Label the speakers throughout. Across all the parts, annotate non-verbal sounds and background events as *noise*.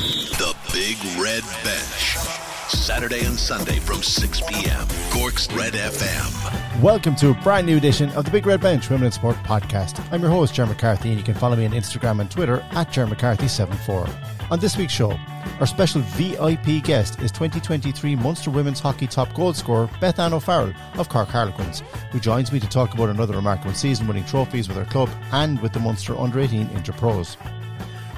Speaker 1: The Big Red Bench. Saturday and Sunday from 6 p.m. Cork's Red FM.
Speaker 2: Welcome to a brand new edition of the Big Red Bench Women in Sport podcast. I'm your host, Ger McCarthy, and you can follow me on Instagram and Twitter at GerMcCarthy74. On this week's show, our special VIP guest is 2023 Munster Women's Hockey top goal scorer Beth-Anne O'Farrell of Cork Harlequins, who joins me to talk about another remarkable season winning trophies with her club and with the Munster Under 18 Interpros.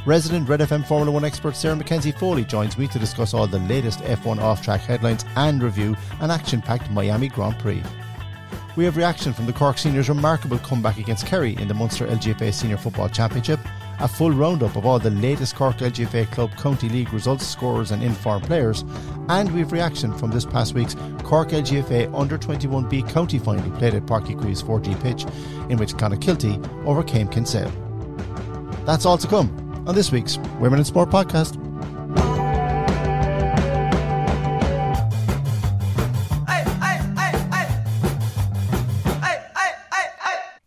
Speaker 2: Resident Red FM Formula One expert Sarah McKenzie-Foley joins me to discuss all the latest F1 off track headlines and review an action packed Miami Grand Prix. We have reaction from the Cork Seniors' remarkable comeback against Kerry in the Munster LGFA Senior Football Championship, a full roundup of all the latest Cork LGFA Club County League results, scorers, and informed players, and we have reaction from this past week's Cork LGFA Under 21B County Final played at Uí Chaoimh's 4G pitch, in which Clonakilty overcame Kinsale. That's all to come on this week's Women in Sport podcast.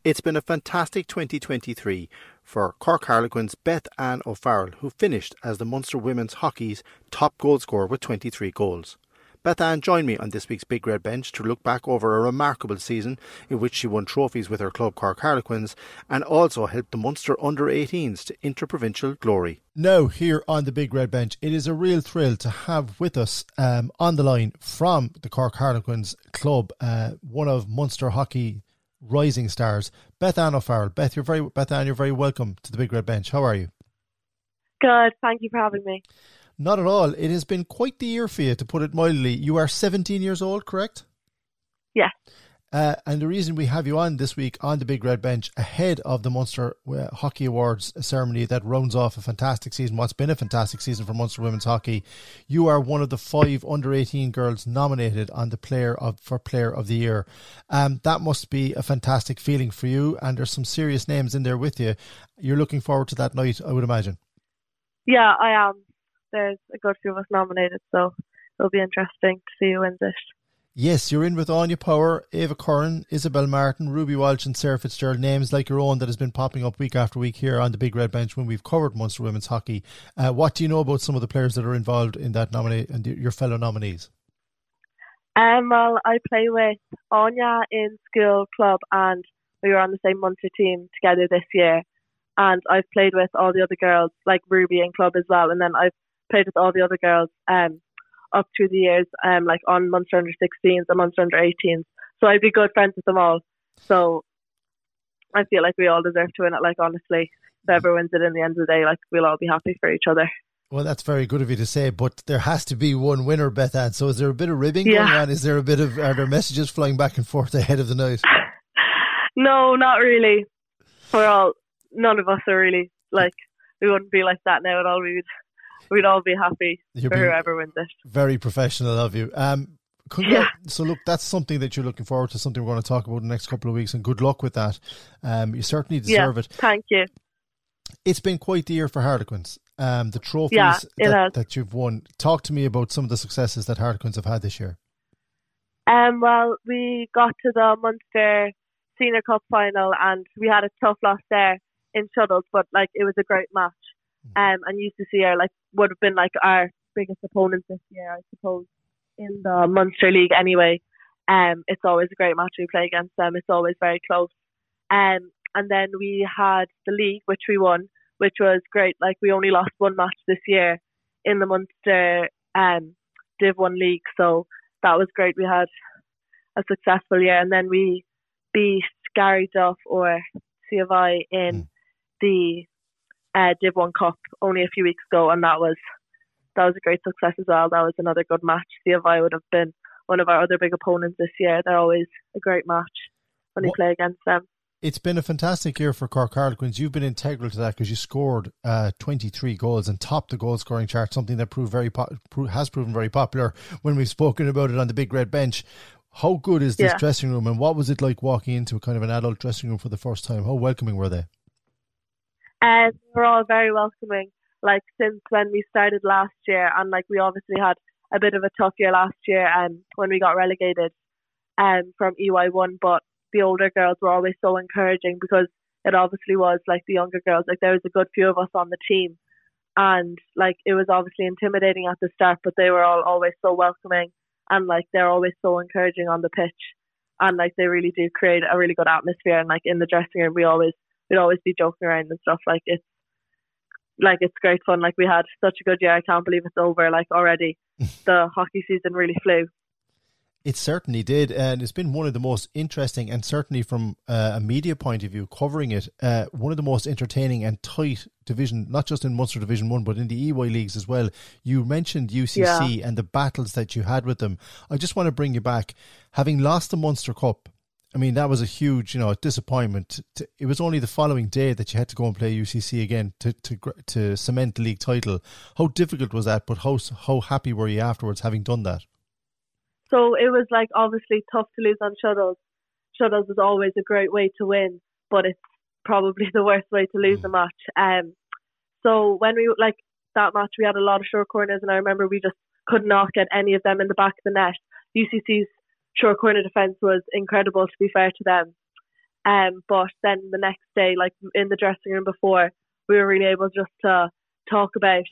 Speaker 2: It's been a fantastic 2023 for Cork Harlequins Beth Ann O'Farrell, who finished as the Munster Women's Hockey's top goal scorer with 23 goals. Beth-Anne joined me on this week's Big Red Bench to look back over a remarkable season in which she won trophies with her club Cork Harlequins and also helped the Munster under 18s to interprovincial glory. Now, here on the Big Red Bench, it is a real thrill to have with us um, on the line from the Cork Harlequins club, uh, one of Munster hockey rising stars, Beth-Anne O'Farrell. Beth, you're very Beth-Anne, you're very welcome to the Big Red Bench. How are you?
Speaker 3: Good, thank you for having me.
Speaker 2: Not at all. It has been quite the year for you, to put it mildly. You are 17 years old, correct?
Speaker 3: Yeah.
Speaker 2: Uh, and the reason we have you on this week on the Big Red Bench ahead of the Munster uh, Hockey Awards ceremony that rounds off a fantastic season, what's been a fantastic season for Munster Women's Hockey, you are one of the five under 18 girls nominated on the Player of for Player of the Year. Um, that must be a fantastic feeling for you, and there's some serious names in there with you. You're looking forward to that night, I would imagine.
Speaker 3: Yeah, I am there's a good few of us nominated, so it'll be interesting to see who wins it.
Speaker 2: Yes, you're in with Anya Power, Ava Curran, Isabel Martin, Ruby Walsh, and Sarah Fitzgerald. Names like your own that has been popping up week after week here on the Big Red Bench when we've covered Munster Women's Hockey. Uh, what do you know about some of the players that are involved in that nominee and your fellow nominees?
Speaker 3: Um, well, I play with Anya in school club, and we were on the same Munster team together this year. And I've played with all the other girls, like Ruby in club as well. And then I've played with all the other girls um, up through the years, um, like on Munster under 16s and Munster under 18s. So I'd be good friends with them all. So I feel like we all deserve to win it. Like honestly, whoever wins it in the end of the day, like we'll all be happy for each other.
Speaker 2: Well, that's very good of you to say, but there has to be one winner, Beth-Anne. So is there a bit of ribbing yeah. going on? Is there a bit of are there messages flying back and forth ahead of the night? *laughs*
Speaker 3: no, not really. We're all none of us are really like we wouldn't be like that now at all. We'd we'd all be happy You're for whoever wins it.
Speaker 2: Very professional of you. Um, yeah. So look, that's something that you're looking forward to. Something we're going to talk about in the next couple of weeks, and good luck with that. Um, you certainly deserve
Speaker 3: yeah,
Speaker 2: it.
Speaker 3: Thank you.
Speaker 2: It's been quite the year for Harlequins. Um, the trophies yeah, that, that, you've won. Talk to me about some of the successes that Harlequins have had this year.
Speaker 3: Um, well, we got to the Munster Senior Cup final, and we had a tough loss there in shuttles, but like it was a great match. Um, and UCC like would have been like our biggest opponents this year, I suppose, in the Munster League anyway. Um, it's always a great match we play against them. It's always very close. Um, and then we had the league, which we won, which was great. Like we only lost one match this year in the Munster um, Div One league, so that was great. We had a successful year, and then we beat Garryduff or C of I in mm. the uh, Div One Cup only a few weeks ago, and that was that was a great success as well. That was another good match. If would have been one of our other big opponents this year. They're always a great match when we play against them.
Speaker 2: It's been a fantastic year for Cork Harlequins. You've been integral to that because you scored uh, 23 goals and topped the goal scoring chart, something that proved very po- has proven very popular when we've spoken about it on the Big Red Bench. How good is this yeah. dressing room, and what was it like walking into a kind of an adult dressing room for the first time? How welcoming were they?
Speaker 3: And we're all very welcoming. Like since when we started last year, and like we obviously had a bit of a tough year last year, and um, when we got relegated, um, from EY one, but the older girls were always so encouraging because it obviously was like the younger girls. Like there was a good few of us on the team, and like it was obviously intimidating at the start, but they were all always so welcoming and like they're always so encouraging on the pitch, and like they really do create a really good atmosphere. And like in the dressing room, we always we'd always be joking around and stuff. Like it's like it's great fun. Like we had such a good year. I can't believe it's over. Like already, *laughs* the hockey season really flew.
Speaker 2: It certainly did, and it's been one of the most interesting, and certainly from uh, a media point of view, covering it, uh, one of the most entertaining and tight division, not just in Munster Division One, but in the EY leagues as well. You mentioned UCC yeah. and the battles that you had with them. I just want to bring you back, having lost the Munster Cup. I mean, that was a huge, you know, disappointment. It was only the following day that you had to go and play UCC again to to to cement the league title. How difficult was that? But how how happy were you afterwards, having done that?
Speaker 3: So it was like obviously tough to lose on shuttles. Shuttles is always a great way to win, but it's probably *laughs* the worst way to lose mm. a match. Um, so when we like that match, we had a lot of short corners, and I remember we just could not get any of them in the back of the net. UCC's short corner defense was incredible, to be fair to them. Um, but then the next day, like in the dressing room before, we were really able just to talk about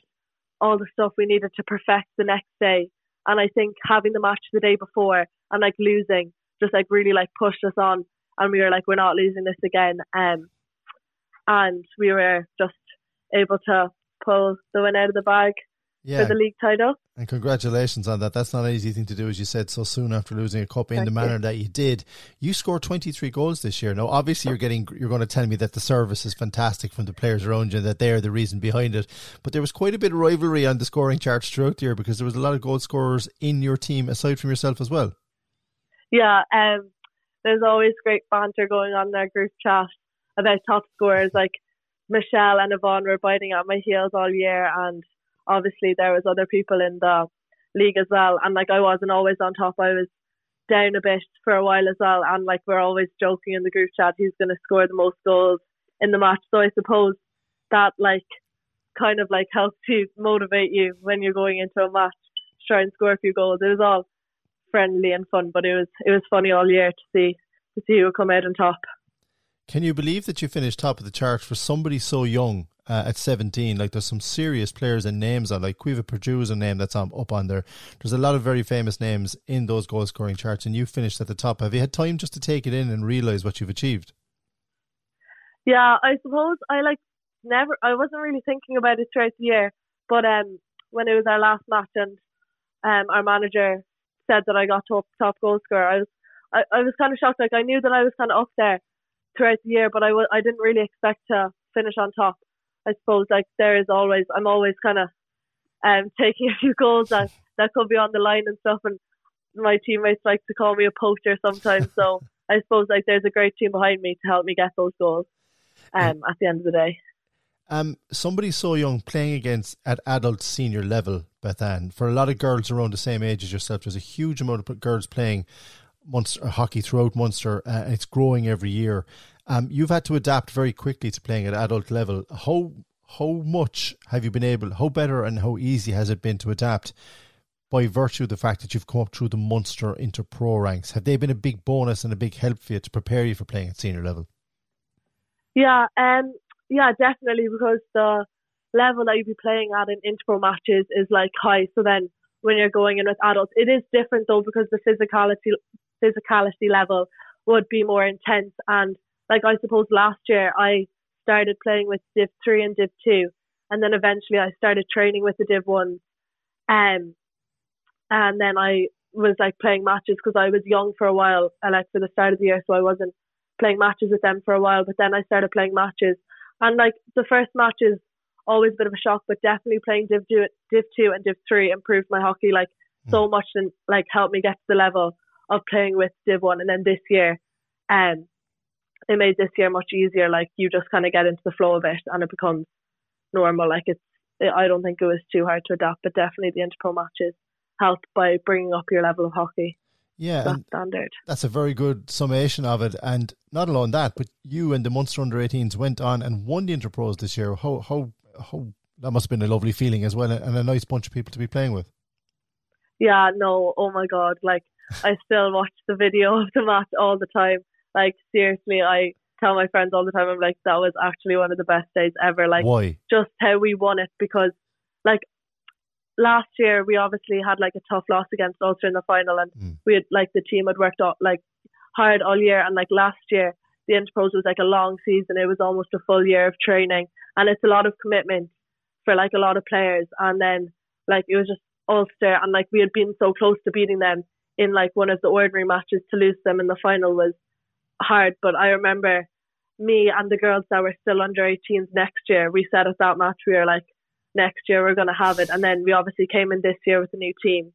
Speaker 3: all the stuff we needed to perfect the next day and I think having the match the day before and like losing just like really like pushed us on and we were like, we're not losing this again. Um, and we were just able to pull the win out of the bag yeah. for the league title.
Speaker 2: And congratulations on that. That's not an easy thing to do, as you said, so soon after losing a cup in Thank the manner you. that you did. You scored 23 goals this year. Now, obviously, you're getting, you're going to tell me that the service is fantastic from the players around you, that they're the reason behind it. But there was quite a bit of rivalry on the scoring charts throughout the year because there was a lot of goal scorers in your team aside from yourself as well.
Speaker 3: Yeah, um, there's always great banter going on in our group chat about top scorers. Like Michelle and Yvonne were biting at my heels all year, and obviously there was other people in the league as well, and like I wasn't always on top. I was down a bit for a while as well, and like we're always joking in the group chat who's going to score the most goals in the match. So I suppose that like kind of like helps to motivate you when you're going into a match to try and score a few goals. It was all friendly and fun, but it was it was funny all year to see to see who would come out on top.
Speaker 2: Can you believe that you finished top of the charts for somebody so young uh, at 17. Like there's some serious players and names on, like Caoimhe Perdue is a name that's on, up on there. There's a lot of very famous names in those goal scoring charts, and you finished at the top. Have you had time just to take it in and realise what you've achieved?
Speaker 3: Yeah, I suppose I like never. I wasn't really thinking about it throughout the year, but um, when it was our last match and um, our manager said that I got top top goal scorer, I was I, I was kind of shocked. Like I knew that I was kind of up there throughout the year, but I w- I didn't really expect to finish on top. I suppose like there is always I'm always kind of um *laughs* taking a few goals that that could be on the line and stuff, and my teammates like to call me a poacher sometimes. So *laughs* I suppose like there's a great team behind me to help me get those goals. Um, at the end of the day.
Speaker 2: Um, somebody so young playing against at adult senior level, Beth-Anne, for a lot of girls around the same age as yourself, there's a huge amount of girls playing Munster hockey throughout Munster, uh, and it's growing every year. Um, you've had to adapt very quickly to playing at adult level. How how much have you been able? How better and how easy has it been to adapt? By virtue of the fact that you've come up through the Munster interpro ranks, have they been a big bonus and a big help for you to prepare you for playing at senior level?
Speaker 3: Yeah, um, yeah, definitely because the level that you'd be playing at in interpro matches is like high. So then when you're going in with adults, it is different though because the physicality physicality level would be more intense and like I suppose last year I started playing with Div three and Div two, and then eventually I started training with the Div one, um, and then I was like playing matches because I was young for a while, uh, like for the start of the year, so I wasn't playing matches with them for a while. But then I started playing matches, and like the first matches, always a bit of a shock, but definitely playing Div two, Div two and Div three improved my hockey like mm. so much and like helped me get to the level of playing with Div one. And then this year, um, it made this year much easier. Like you just kind of get into the flow of it and it becomes normal. Like it's, it, I don't think it was too hard to adapt, but definitely the interpro matches helped by bringing up your level of hockey.
Speaker 2: Yeah,
Speaker 3: that's standard.
Speaker 2: That's a very good summation of it. And not alone that, but you and the Munster under 18s went on and won the Interpros this year. How how how that must have been a lovely feeling as well, and a nice bunch of people to be playing with.
Speaker 3: Yeah, no, oh my god, like I still watch the video of the match all the time like seriously, I tell my friends all the time, I'm like, that was actually one of the best days ever. Like,
Speaker 2: Why?
Speaker 3: just how we won it because, like, last year we obviously had like a tough loss against Ulster in the final, and
Speaker 2: Mm.
Speaker 3: we had like the team had worked out like hard all year, and like last year the Interpros was like a long season. It was almost a full year of training, and it's a lot of commitment for like a lot of players. And then like it was just Ulster, and like we had been so close to beating them in like one of the ordinary matches to lose them in the final was hard. But I remember me and the girls that were still under 18s next year, we said at that match, we were like, next year we're going to have it. And then we obviously came in this year with a new team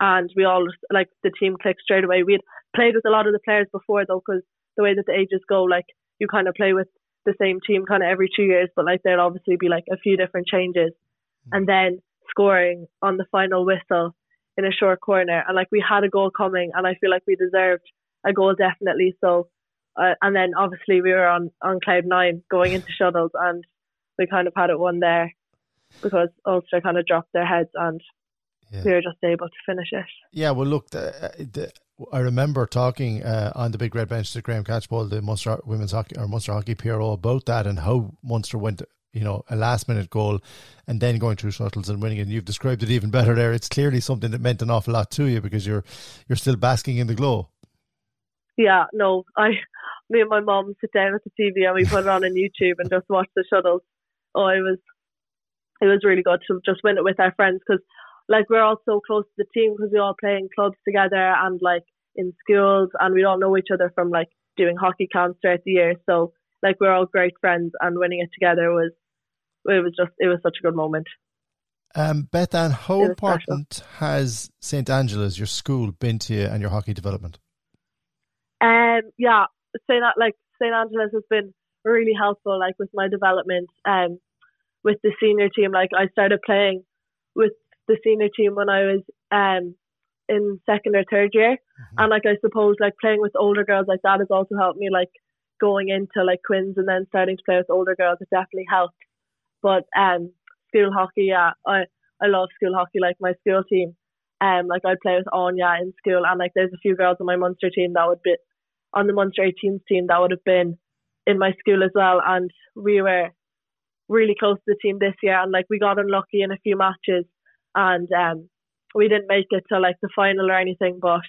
Speaker 3: and we all, like, the team clicked straight away. We had played with a lot of the players before, though, because the way that the ages go, like, you kind of play with the same team kind of every two years, but like, there'd obviously be like a few different changes. Mm. And then scoring on the final whistle in a short corner. And like, we had a goal coming, and I feel like we deserved a goal definitely. So, uh, and then obviously we were on, on cloud nine going into shuttles and we kind of had it won there because Ulster kind of dropped their heads and
Speaker 2: Yeah.
Speaker 3: we were just able to finish it.
Speaker 2: Yeah, well, look, the, the, I remember talking uh, on the big red bench to Graham Catchpole, the Munster women's hockey or Munster hockey PRO, about that and how Munster went, you know, a last minute goal and then going through shuttles and winning. And you've described it even better there. It's clearly something that meant an awful lot to you because you're you're still basking in the glow.
Speaker 3: Yeah, no, I, me and my mom sit down at the TV and we put it on on YouTube and just watch the shuttles. Oh, it was, it was really good to just win it with our friends because, like, we're all so close to the team because we all play in clubs together and like in schools and we all know each other from like doing hockey camps throughout the year. So like we're all great friends and winning it together was, it was just, it was such a good moment.
Speaker 2: Um, Beth-Anne, how important has St Angela's, your school, been to you and your hockey development?
Speaker 3: Um, yeah, St. like St. Angela's has been really helpful, like with my development. Um, with the senior team, like I started playing with the senior team when I was um in second or third year, and like I suppose like playing with older girls like that has also helped me like going into like Quins and then starting to play with older girls. It definitely helped. But um, school hockey, yeah, I I love school hockey. Like my school team, um, like I'd play with Anya in school, and like there's a few girls on my Munster team that would be on the Munster 18s team that would have been in my school as well, and we were really close to the team this year, and like we got unlucky in a few matches, and um, we didn't make it to like the final or anything, but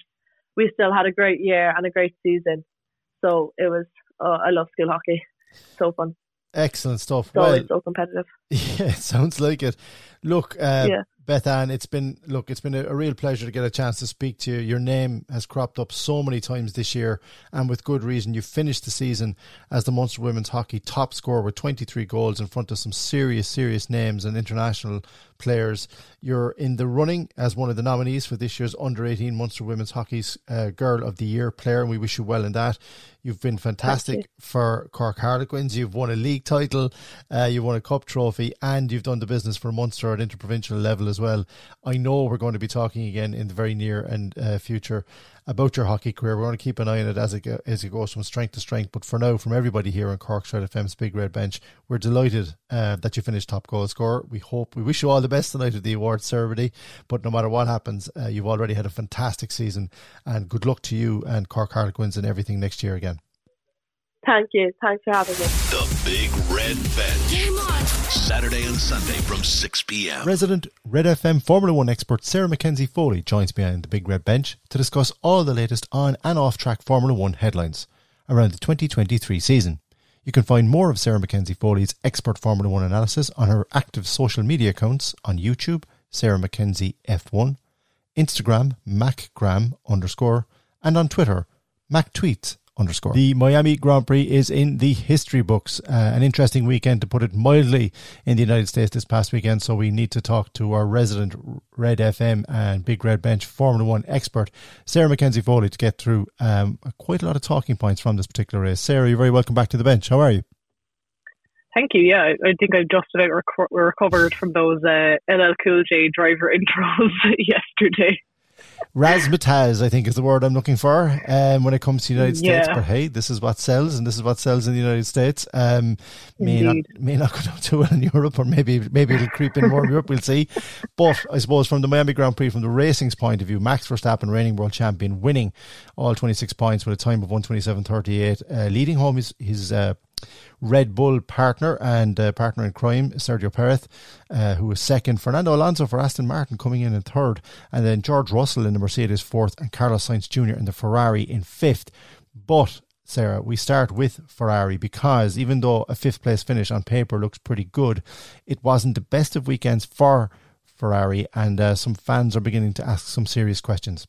Speaker 3: we still had a great year and a great season. So it was, oh, I love school hockey, so fun.
Speaker 2: Excellent stuff.
Speaker 3: It's
Speaker 2: well,
Speaker 3: so competitive. *laughs*
Speaker 2: Yeah, it sounds like it. Look, uh,
Speaker 3: Yeah.
Speaker 2: Beth-Anne, it's been look, it's been a, a real pleasure to get a chance to speak to you. Your name has cropped up so many times this year, and with good reason. You finished the season as the Munster women's hockey top scorer with 23 goals in front of some serious, serious names and international players. You're in the running as one of the nominees for this year's Under 18 Munster Women's Hockey's uh, Girl of the Year player, and we wish you well in that. You've been fantastic
Speaker 3: you.
Speaker 2: for Cork Harlequins. You've won a league title, uh, you've won a cup trophy, and you've done the business for Munster at interprovincial level as well. I know we're going to be talking again in the very near and uh, future about your hockey career. We're going to keep an eye on it as it, as it goes from strength to strength. But for now, from everybody here on Cork's Red FM's Big Red Bench, we're delighted uh, that you finished top goal scorer. We hope, we wish you all the best tonight at the awards ceremony. But no matter what happens, uh, you've already had a fantastic season, and good luck to you and Cork Harlequins and everything next year again.
Speaker 3: Thank you. Thanks for having me.
Speaker 1: The Big Red Bench.
Speaker 4: Game on.
Speaker 1: Saturday and Sunday from 6 p.m.
Speaker 2: Resident Red FM Formula One expert Sarah McKenzie-Foley joins me on the Big Red Bench to discuss all the latest on and off track Formula One headlines around the 2023 season. You can find more of Sarah McKenzie-Foley's expert Formula One analysis on her active social media accounts on YouTube, Sarah McKenzie F1, Instagram, MacGram underscore, and on Twitter, MacTweets underscore. The Miami Grand Prix is in the history books. Uh, an interesting weekend, to put it mildly, in the United States this past weekend. So we need to talk to our resident Red FM and Big Red Bench Formula One expert, Sarah McKenzie-Foley, to get through um, quite a lot of talking points from this particular race. Sarah, you're very welcome back to the bench. How are you?
Speaker 5: Thank you. Yeah, I I think I've just about reco- recovered from those uh, LL Cool J driver *laughs* intros *laughs* yesterday.
Speaker 2: Razzmatazz, I think, is the word I'm looking for um, when it comes to the United States. But hey, this is what sells, and this is what sells in the United States. Um, may not may not go down too well in Europe, or maybe maybe it'll creep in more in Europe. We'll see. But I suppose from the Miami Grand Prix, from the racing's point of view, Max Verstappen, reigning world champion, winning all 26 points with a time of 127.38, uh, leading home his his. Uh, Red Bull partner and uh, partner in crime, Sergio Perez, uh, who was second. Fernando Alonso for Aston Martin coming in in third. And then George Russell in the Mercedes fourth and Carlos Sainz Jr. in the Ferrari in fifth. But, Sarah, we start with Ferrari because even though a fifth place finish on paper looks pretty good, it wasn't the best of weekends for Ferrari. And uh, some fans are beginning to ask some serious questions.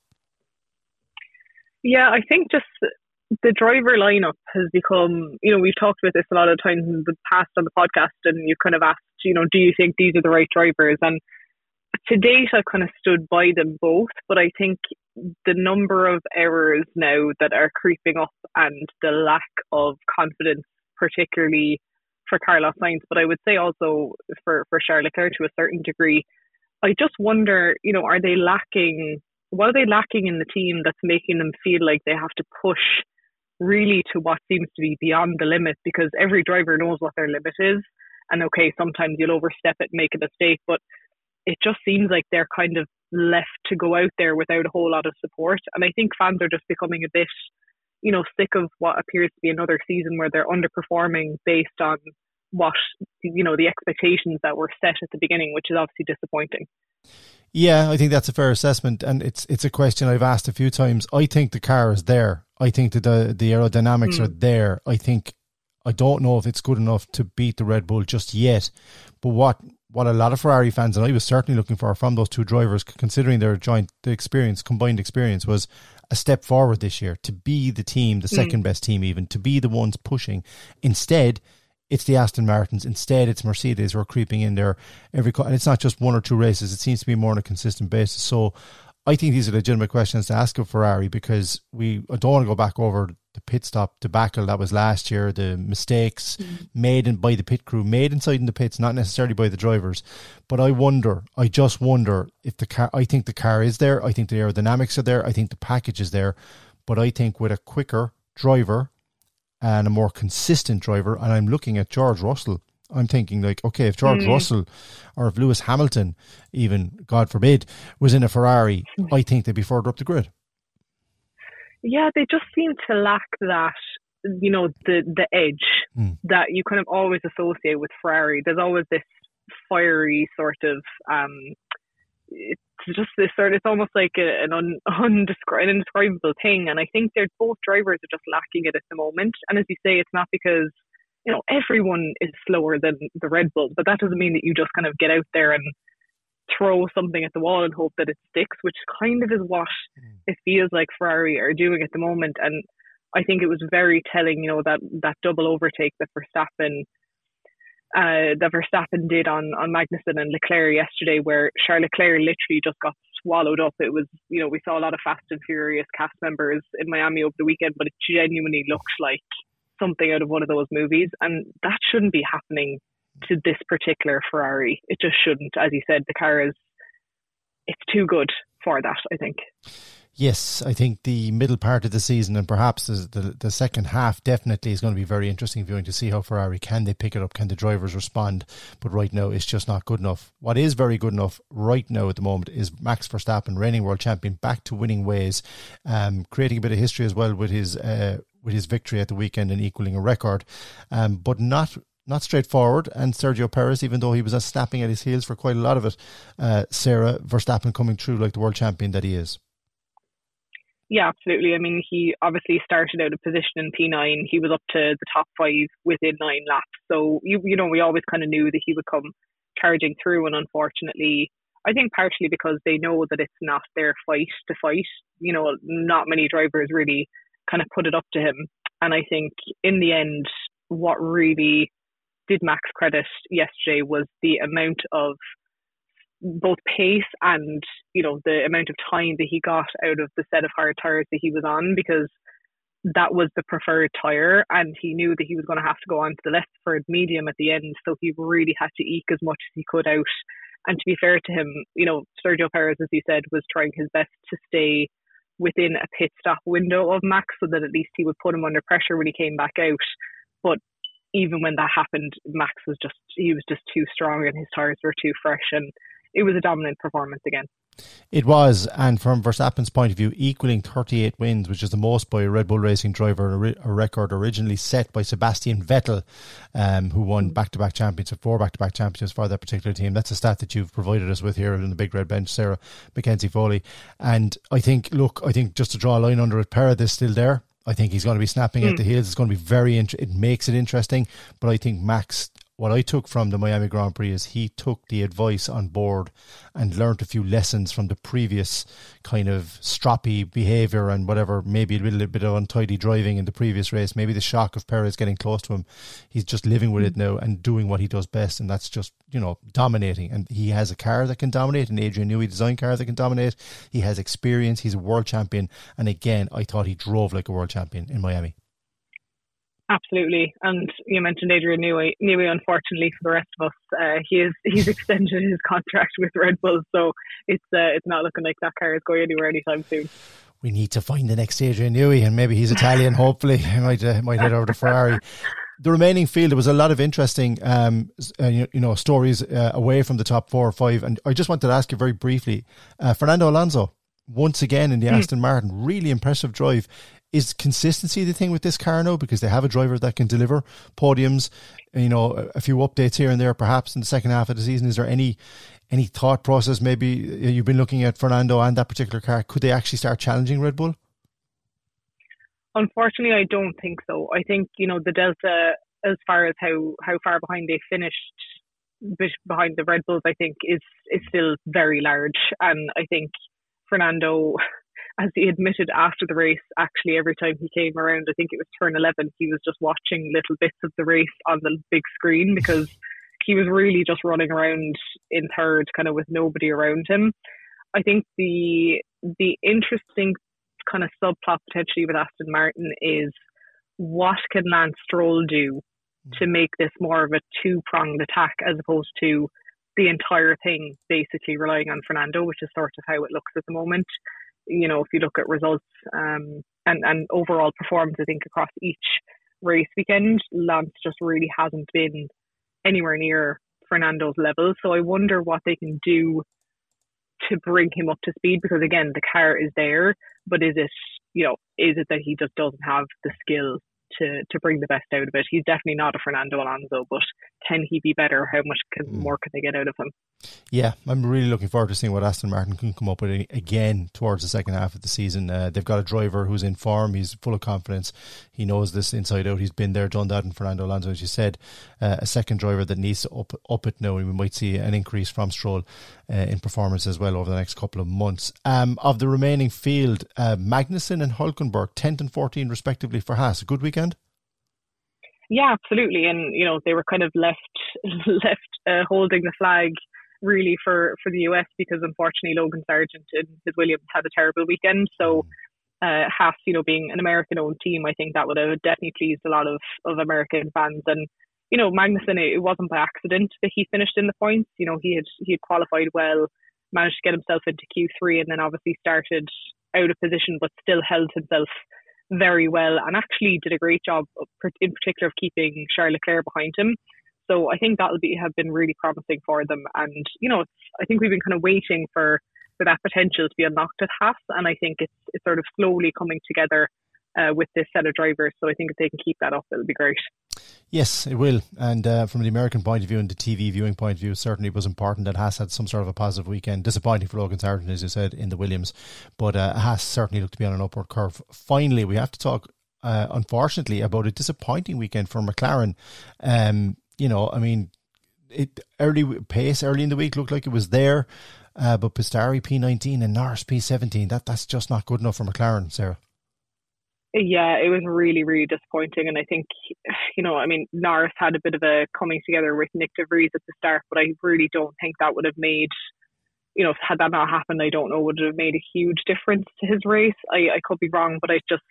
Speaker 5: Yeah, I think just the driver lineup has become, you know, we've talked about this a lot of times in the past on the podcast, and you kind of asked, you know, do you think these are the right drivers? And to date, I've kind of stood by them both, but I think the number of errors now that are creeping up and the lack of confidence, particularly for Carlos Sainz, but I would say also for, for Charles to a certain degree, I just wonder, you know, are they lacking, what are they lacking in the team that's making them feel like they have to push really to what seems to be beyond the limit because every driver knows what their limit is. And okay, sometimes you'll overstep it make a mistake, but it just seems like they're kind of left to go out there without a whole lot of support. And I think fans are just becoming a bit, you know, sick of what appears to be another season where they're underperforming based on what, you know, the expectations that were set at the beginning, which is obviously disappointing.
Speaker 2: Yeah, I think that's a fair assessment, and it's it's a question I've asked a few times. I think the car is there. I think that the the aerodynamics
Speaker 5: Mm.
Speaker 2: are there. I think I don't know if it's good enough to beat the Red Bull just yet. But what what a lot of Ferrari fans and I was certainly looking for from those two drivers, considering their joint the experience, combined experience, was a step forward this year to be the team, the second best team, even to be the ones pushing. Instead, it's the Aston Martins. Instead, it's Mercedes who are creeping in there every. And it's not just one or two races. It seems to be more on a consistent basis. So, I think these are legitimate questions to ask of Ferrari because we don't want to go back over the pit stop debacle that was last year, the mistakes mm. made in, by the pit crew, made inside in the pits, not necessarily by the drivers. But I wonder, I just wonder if the car. I think the car is there. I think the aerodynamics are there. I think the package is there. But I think with a quicker driver and a more consistent driver, and I'm looking at George Russell. I'm thinking like, okay, if George mm. Russell or if Lewis Hamilton, even God forbid, was in a Ferrari, I think they'd be further up the grid.
Speaker 5: Yeah, they just seem to lack that, you know, the the edge
Speaker 2: Mm.
Speaker 5: that you kind of always associate with Ferrari. There's always this fiery sort of um it's just this sort it's almost like a, an un, *laughs* undescri- an indescribable thing and I think they're both drivers are just lacking it at the moment and as you say it's not because you know everyone is slower than the Red Bull but that doesn't mean that you just kind of get out there and throw something at the wall and hope that it sticks which kind of is what it feels like Ferrari are doing at the moment and I think it was very telling you know that that double overtake that Verstappen uh, that Verstappen did on on Magnussen and Leclerc yesterday, where Charles Leclerc literally just got swallowed up. It was, you know, we saw a lot of Fast and Furious cast members in Miami over the weekend, but it genuinely looks like something out of one of those movies, and that shouldn't be happening to this particular Ferrari. It just shouldn't. As you said, the car is it's too good for that. I think.
Speaker 2: Yes, I think the middle part of the season and perhaps the, the the second half definitely is going to be very interesting viewing to see how Ferrari can they pick it up, can the drivers respond? But right now, it's just not good enough. What is very good enough right now at the moment is Max Verstappen, reigning world champion, back to winning ways, um, creating a bit of history as well with his uh, with his victory at the weekend and equaling a record, um, but not not straightforward. And Sergio Perez, even though he was snapping at his heels for quite a lot of it, uh, Sarah Verstappen coming through like the world champion that he is.
Speaker 5: Yeah, absolutely. I mean, he obviously started out a position in P9. He was up to the top five within nine laps. So, you, you know, we always kind of knew that he would come charging through. And unfortunately, I think partially because they know that it's not their fight to fight. You know, not many drivers really kind of put it up to him. And I think in the end, what really did Max credit yesterday was the amount of both pace and you know the amount of time that he got out of the set of hard tires that he was on because that was the preferred tire, and he knew that he was going to have to go on to the Lesford medium at the end, so he really had to eke as much as he could out. And to be fair to him, you know, Sergio Perez, as he said, was trying his best to stay within a pit stop window of Max so that at least he would put him under pressure when he came back out. But even when that happened, Max was just he was just too strong and his tires were too fresh and it was a dominant performance again.
Speaker 2: It was, and from Verstappen's point of view, equaling 38 wins, which is the most by a Red Bull Racing driver, a record originally set by Sebastian Vettel, um, who won back to back championships, four back to back championships for that particular team. That's a stat that you've provided us with here in the Big Red Bench, Sarah McKenzie-Foley. And I think, look, I think just to draw a line under it, Perez is still there. I think he's going to be snapping mm. at the heels. It's going to be very. Int- it makes it interesting, but I think Max what I took from the Miami Grand Prix is he took the advice on board and learnt a few lessons from the previous kind of stroppy behaviour and whatever, maybe a little bit of untidy driving in the previous race, maybe the shock of Perez getting close to him. He's just living with it mm. now and doing what he does best, and that's just, you know, dominating. And he has a car that can dominate, an Adrian Newey design car that can dominate. He has experience, he's a world champion. And again, I thought he drove like a world champion in Miami.
Speaker 5: Absolutely, and you mentioned Adrian Newey. Newey, unfortunately for the rest of us, uh, he is *laughs* he's extended his contract with Red Bull, so it's uh, it's not looking like that car is going anywhere anytime soon.
Speaker 2: We need to find the next Adrian Newey, and maybe he's Italian. hopefully, *laughs* he might uh, might head over to Ferrari. The remaining field, there was a lot of interesting, um, uh, you, you, know, stories uh, away from the top four or five, and I just wanted to ask you very briefly, uh, Fernando Alonso once again in the mm. Aston Martin. Really impressive drive. Is consistency the thing with this car now because they have a driver that can deliver podiums? You know, a few updates here and there, perhaps in the second half of the season. Is there any any thought process? Maybe uh, you've been looking at Fernando and that particular car. Could they actually start challenging Red Bull?
Speaker 5: Unfortunately, I don't think so. I think you know the delta as far as how how far behind they finished behind the Red Bulls, I think is is still very large, and I think Fernando as he admitted after the race, actually every time he came around, I think it was turn 11, he was just watching little bits of the race on the big screen *laughs* because he was really just running around in third, kind of with nobody around him. I think the the interesting kind of subplot potentially with Aston Martin is what can Lance Stroll do hmm. to make this more of a two pronged attack as opposed to the entire thing basically relying on Fernando, which is sort of how it looks at the moment you know, if you look at results um, and, and overall performance, I think across each race weekend, Lance just really hasn't been anywhere near Fernando's level. So I wonder what they can do to bring him up to speed because again, the car is there, but is it, you know, is it that he just doesn't have the skill to to bring the best out of it. He's definitely not a Fernando Alonso, but can he be better? How much can, mm. more can they get out of him?
Speaker 2: Yeah, I'm really looking forward to seeing what Aston Martin can come up with again towards the second half of the season. Uh, they've got a driver who's in form. He's full of confidence. He knows this inside out. He's been there, done that. And Fernando Alonso, as you said, uh, a second driver that needs to up up it now. And we might see an increase from Stroll uh, in performance as well over the next couple of months. Um, of the remaining field, uh, Magnussen and Hulkenberg, 10th and 14 respectively for Haas. A good weekend.
Speaker 5: Yeah, absolutely. And you know they were kind of left *laughs* left uh, holding the flag really for for the US because unfortunately Logan Sargent and his Williams had a terrible weekend. So uh, Haas, you know, being an American-owned team, I think that would have definitely pleased a lot of of American fans. And you know, Magnussen, it wasn't by accident that he finished in the points. You know, he had he had qualified well, managed to get himself into Q3, and then obviously started out of position, but still held himself very well and actually did a great job, in particular, of keeping Charles Leclerc behind him. So I think that'll be have been really promising for them. And you know, I think we've been kind of waiting for for that potential to be unlocked at Haas, and I think it's it's sort of slowly coming together uh, with this set of drivers. So I think if they can keep that up, it'll be great.
Speaker 2: Yes, it will. And uh, from the American point of view and the TV viewing point of view, certainly it was important that Haas had some sort of a positive weekend. Disappointing for Logan Sargent, as you said, in the Williams. But uh, Haas certainly looked to be on an upward curve. Finally, we have to talk, uh, unfortunately, about a disappointing weekend for McLaren. Um, you know, I mean, it early pace early in the week looked like it was there. Uh, but Piastri P19 and Norris P17, that, that's just not good enough for McLaren, Sarah.
Speaker 5: Yeah, it was really, really disappointing. And I think, you know, I mean, Norris had a bit of a coming together with Nick de Vries at the start, but I really don't think that would have made, you know, had that not happened, I don't know, would have made a huge difference to his race. I, I could be wrong, but I just,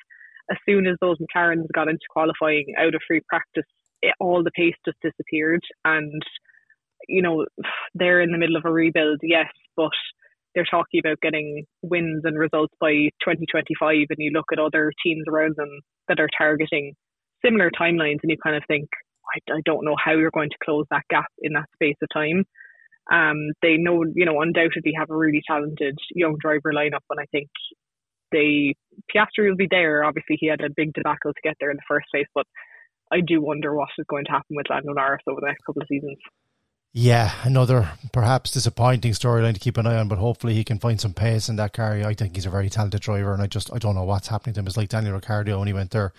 Speaker 5: as soon as those McLarens got into qualifying out of free practice, it, all the pace just disappeared. And, you know, they're in the middle of a rebuild, yes, but they're talking about getting wins and results by 2025. And you look at other teams around them that are targeting similar timelines, and you kind of think, I, I don't know how you're going to close that gap in that space of time. Um, they know, you know, undoubtedly have a really talented young driver lineup, and I think they Piastri will be there. Obviously, he had a big debacle to get there in the first place, but I do wonder what is going to happen with Lando Norris over the next couple of seasons.
Speaker 2: Yeah, another perhaps disappointing storyline to keep an eye on, but hopefully he can find some pace in that car. I think he's a very talented driver, and I just I don't know what's happening to him. It's like Daniel Ricciardo when he went there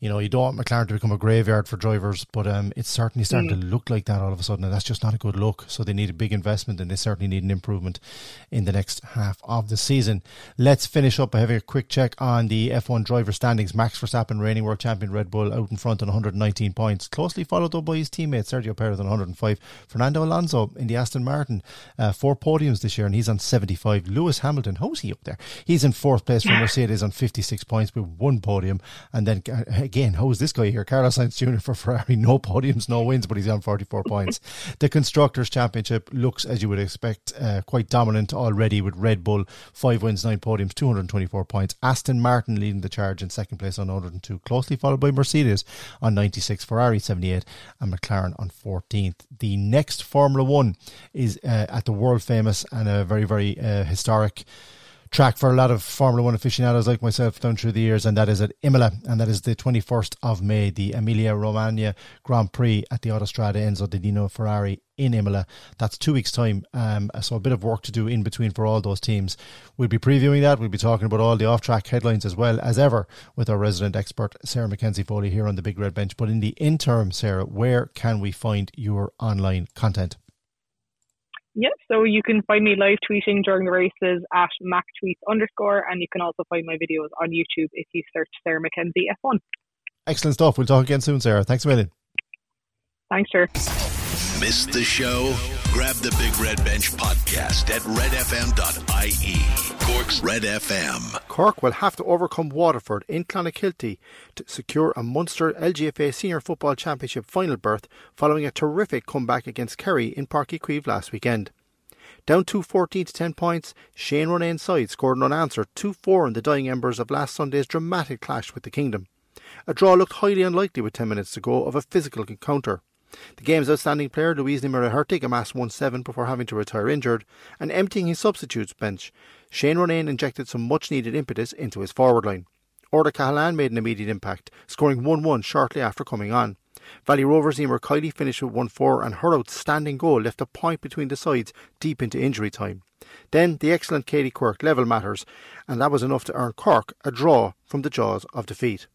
Speaker 2: you know, you don't want McLaren to become a graveyard for drivers, but um, it's certainly starting mm. to look like that all of a sudden, and that's just not a good look. So they need a big investment, and they certainly need an improvement in the next half of the season. Let's finish up by having a quick check on the F1 driver standings. Max Verstappen, reigning world champion Red Bull, out in front on 119 points, closely followed up by his teammate Sergio Perez on 105. Fernando Alonso in the Aston Martin, uh, four podiums this year, and he's on 75. Lewis Hamilton, how's he up there? He's in fourth place for Mercedes on 56 points with one podium, and then uh, again, how is this guy here? Carlos Sainz Jr. for Ferrari, no podiums, no wins, but he's on 44 points. The Constructors' Championship looks, as you would expect, uh, quite dominant already with Red Bull, five wins, nine podiums, 224 points. Aston Martin leading the charge in second place on 102, closely followed by Mercedes on 96, Ferrari 78, and McLaren on 14th. The next Formula One is uh, at the world famous and a very, very uh, historic track for a lot of Formula One aficionados like myself down through the years, and that is at Imola, and that is the 21st of May, the Emilia Romagna Grand Prix at the Autostrada Enzo di Nino Ferrari in Imola. That's two weeks' time, um, so a bit of work to do in between for all those teams. We'll be previewing that. We'll be talking about all the off-track headlines as well as ever with our resident expert Sarah McKenzie-Foley here on the Big Red Bench. But in the interim, Sarah, where can we find your online content?
Speaker 5: Yeah, so you can find me live tweeting during the races at MacTweets underscore, and you can also find my videos on YouTube if you search Sarah McKenzie F1.
Speaker 2: Excellent stuff. We'll talk again soon, Sarah. Thanks a million.
Speaker 5: Thanks, sir.
Speaker 1: Missed the show? Grab the Big Red Bench podcast at redfm.ie. Cork's Red FM.
Speaker 2: Cork will have to overcome Waterford in Clonakilty to secure a Munster LGFA Senior Football Championship final berth following a terrific comeback against Kerry in Páirc Uí Chaoimh last weekend. Down to 14 to 10 points, Shane Ronayne's side scored an unanswered 2 4 in the dying embers of last Sunday's dramatic clash with the Kingdom. A draw looked highly unlikely with 10 minutes to go of a physical encounter. The game's outstanding player, Louise Ní Mhuircheartaigh, amassed 1 7 before having to retire injured, and emptying his substitutes bench, Shane Ronayne injected some much needed impetus into his forward line. Orla Cahalane made an immediate impact, scoring 1 1 shortly after coming on. Valley Rovers' Emer Kiley finished with 1 4, and her outstanding goal left a point between the sides deep into injury time. Then the excellent Katie Quirke level matters, and that was enough to earn Cork a draw from the jaws of defeat.